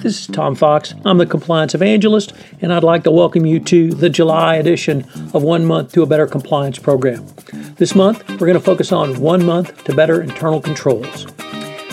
This is Tom Fox. I'm the compliance evangelist, and I'd like to welcome you to the July edition of One Month to a Better Compliance program. This month, we're going to focus on One Month to Better Internal Controls.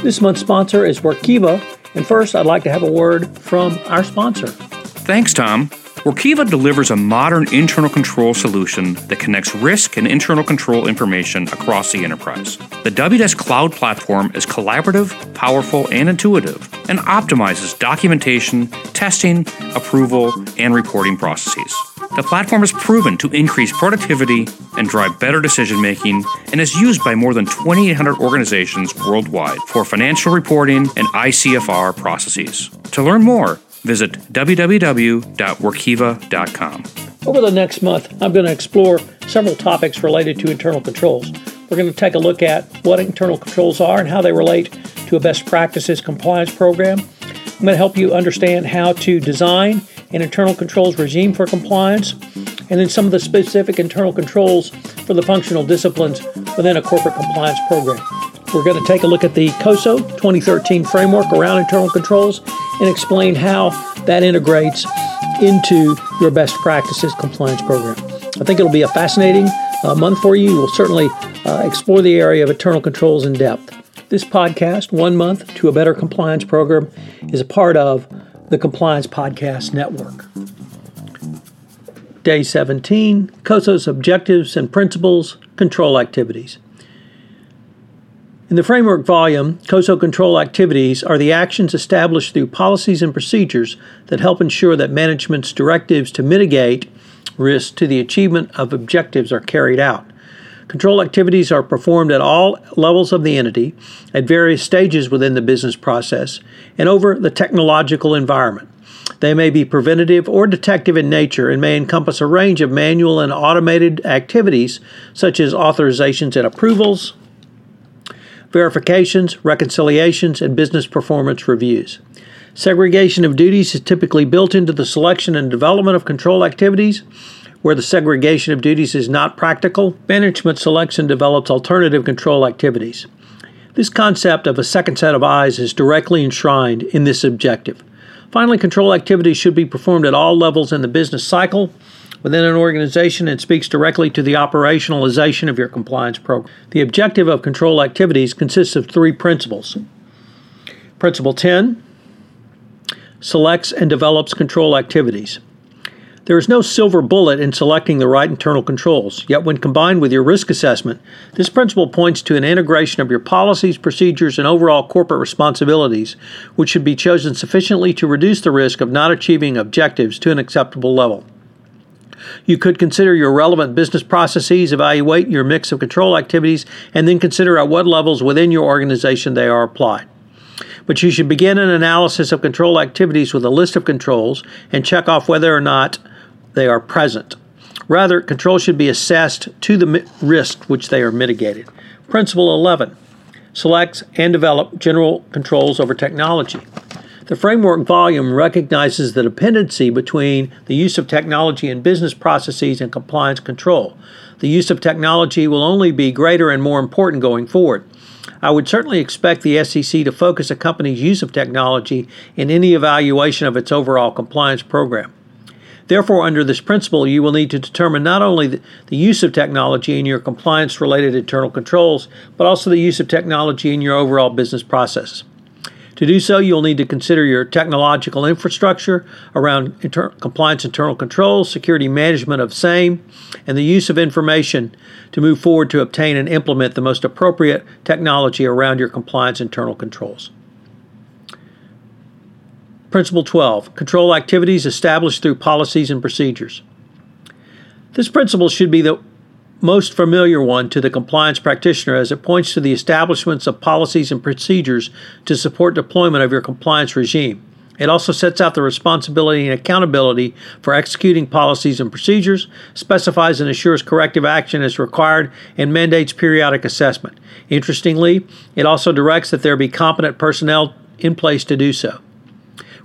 This month's sponsor is Workiva, and first, I'd like to have a word from our sponsor. Thanks, Tom. Workiva delivers a modern internal control solution that connects risk and internal control information across the enterprise. The Wdesk Cloud platform is collaborative, powerful, and intuitive, and optimizes documentation, testing, approval, and reporting processes. The platform is proven to increase productivity and drive better decision making and is used by more than 2,800 organizations worldwide for financial reporting and ICFR processes. To learn more, visit www.workiva.com. Over the next month, I'm going to explore several topics related to internal controls. We're going to take a look at what internal controls are and how they relate to a best practices compliance program. I'm going to help you understand how to design an internal controls regime for compliance, and then some of the specific internal controls for the functional disciplines within a corporate compliance program. We're going to take a look at the COSO 2013 framework around internal controls and explain how that integrates into your best practices compliance program. I think it'll be a fascinating uh, month for you. We'll certainly uh, explore the area of internal controls in depth. This podcast, One Month to a Better Compliance Program, is a part of the Compliance Podcast Network. Day 17 COSO's Objectives and Principles, Control Activities. In the framework volume, COSO control activities are the actions established through policies and procedures that help ensure that management's directives to mitigate risk to the achievement of objectives are carried out. Control activities are performed at all levels of the entity, at various stages within the business process, and over the technological environment. They may be preventative or detective in nature and may encompass a range of manual and automated activities such as authorizations and approvals, verifications, reconciliations, and business performance reviews. Segregation of duties is typically built into the selection and development of control activities. Where the segregation of duties is not practical, management selects and develops alternative control activities. This concept of a second set of eyes is directly enshrined in this objective. Finally, control activities should be performed at all levels in the business cycle within an organization and speaks directly to the operationalization of your compliance program. The objective of control activities consists of three principles. Principle 10 selects and develops control activities. There is no silver bullet in selecting the right internal controls, yet, when combined with your risk assessment, this principle points to an integration of your policies, procedures, and overall corporate responsibilities, which should be chosen sufficiently to reduce the risk of not achieving objectives to an acceptable level. You could consider your relevant business processes, evaluate your mix of control activities, and then consider at what levels within your organization they are applied. But you should begin an analysis of control activities with a list of controls and check off whether or not they are present. Rather, controls should be assessed to the risk which they are mitigated. Principle 11 selects and develop general controls over technology. The framework volume recognizes the dependency between the use of technology in business processes and compliance control. The use of technology will only be greater and more important going forward. I would certainly expect the SEC to focus a company's use of technology in any evaluation of its overall compliance program. Therefore, under this principle, you will need to determine not only the, the use of technology in your compliance related internal controls, but also the use of technology in your overall business process. To do so, you'll need to consider your technological infrastructure around inter- compliance internal controls, security management of same, and the use of information to move forward to obtain and implement the most appropriate technology around your compliance internal controls. Principle 12 Control activities established through policies and procedures. This principle should be the most familiar one to the compliance practitioner as it points to the establishments of policies and procedures to support deployment of your compliance regime. It also sets out the responsibility and accountability for executing policies and procedures, specifies and assures corrective action as required, and mandates periodic assessment. Interestingly, it also directs that there be competent personnel in place to do so.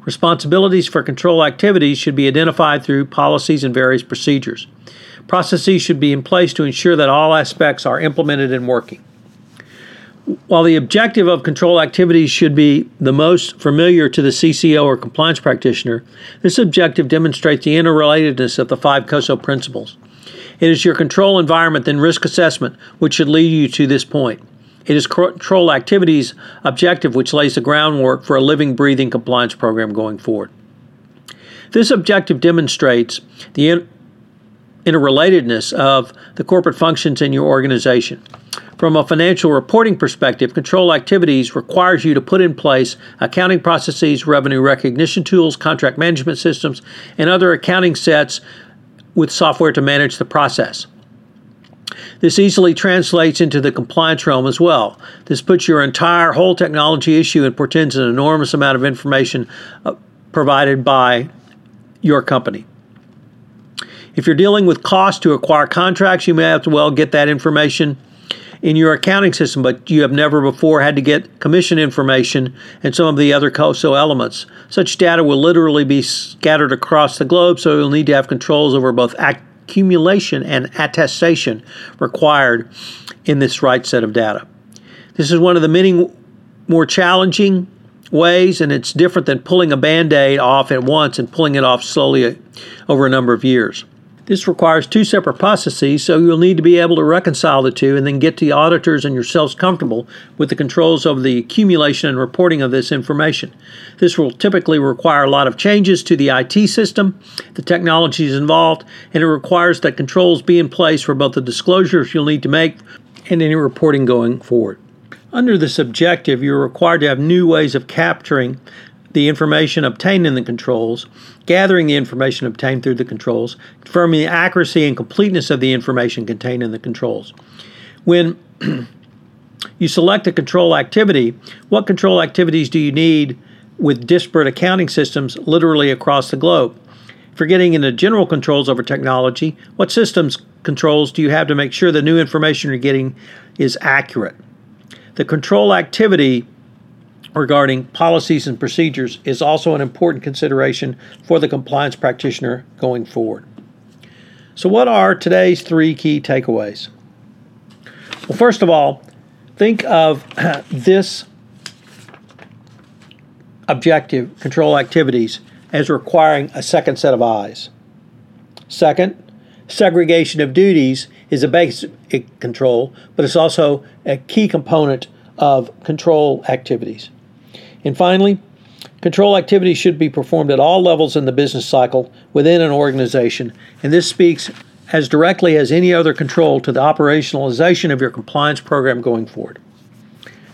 Responsibilities for control activities should be identified through policies and various procedures. Processes should be in place to ensure that all aspects are implemented and working. While the objective of control activities should be the most familiar to the CCO or compliance practitioner, this objective demonstrates the interrelatedness of the five COSO principles. It is your control environment and risk assessment which should lead you to this point. It is control activities objective which lays the groundwork for a living, breathing compliance program going forward. This objective demonstrates the interrelatedness of the corporate functions in your organization. From a financial reporting perspective, control activities requires you to put in place accounting processes, revenue recognition tools, contract management systems, and other accounting sets with software to manage the process. This easily translates into the compliance realm as well. This puts your entire whole technology issue and portends an enormous amount of information uh, provided by your company. If you're dealing with cost to acquire contracts, you may have to well get that information in your accounting system, but you have never before had to get commission information and some of the other COSO elements. Such data will literally be scattered across the globe, so you'll need to have controls over both accumulation and attestation required in this right set of data. This is one of the many more challenging ways, and it's different than pulling a band aid off at once and pulling it off slowly over a number of years. This requires two separate processes, so you'll need to be able to reconcile the two and then get the auditors and yourselves comfortable with the controls over the accumulation and reporting of this information. This will typically require a lot of changes to the IT system, the technologies involved, and it requires that controls be in place for both the disclosures you'll need to make and any reporting going forward. Under this objective, you're required to have new ways of capturing the information obtained in the controls, gathering the information obtained through the controls, confirming the accuracy and completeness of the information contained in the controls. When you select a control activity, what control activities do you need with disparate accounting systems literally across the globe? If you're getting into general controls over technology, what systems controls do you have to make sure the new information you're getting is accurate? The control activity regarding policies and procedures is also an important consideration for the compliance practitioner going forward. So, what are today's three key takeaways? Well, first of all, think of this objective control activities as requiring a second set of eyes. Second, segregation of duties is a basic control, but it's also a key component of control activities. And finally, control activities should be performed at all levels in the business cycle within an organization, and this speaks as directly as any other control to the operationalization of your compliance program going forward.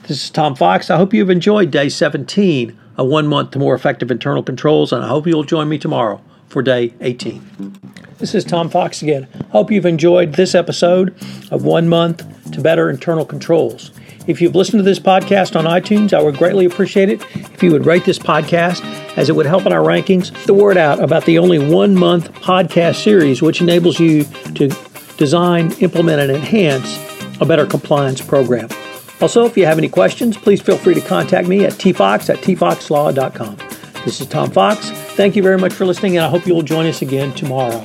This is Tom Fox. I hope you've enjoyed day 17 of One Month to More Effective Internal Controls, and I hope you'll join me tomorrow for day 18. This is Tom Fox again. Hope you've enjoyed this episode of One Month to Better Internal Controls. If you've listened to this podcast on iTunes, I would greatly appreciate it if you would rate this podcast, as it would help in our rankings. The word out about the only one month podcast series, which enables you to design, implement, and enhance a better compliance program. Also, if you have any questions, please feel free to contact me at tfox at tfoxlaw.com. This is Tom Fox. Thank you very much for listening, and I hope you will join us again tomorrow.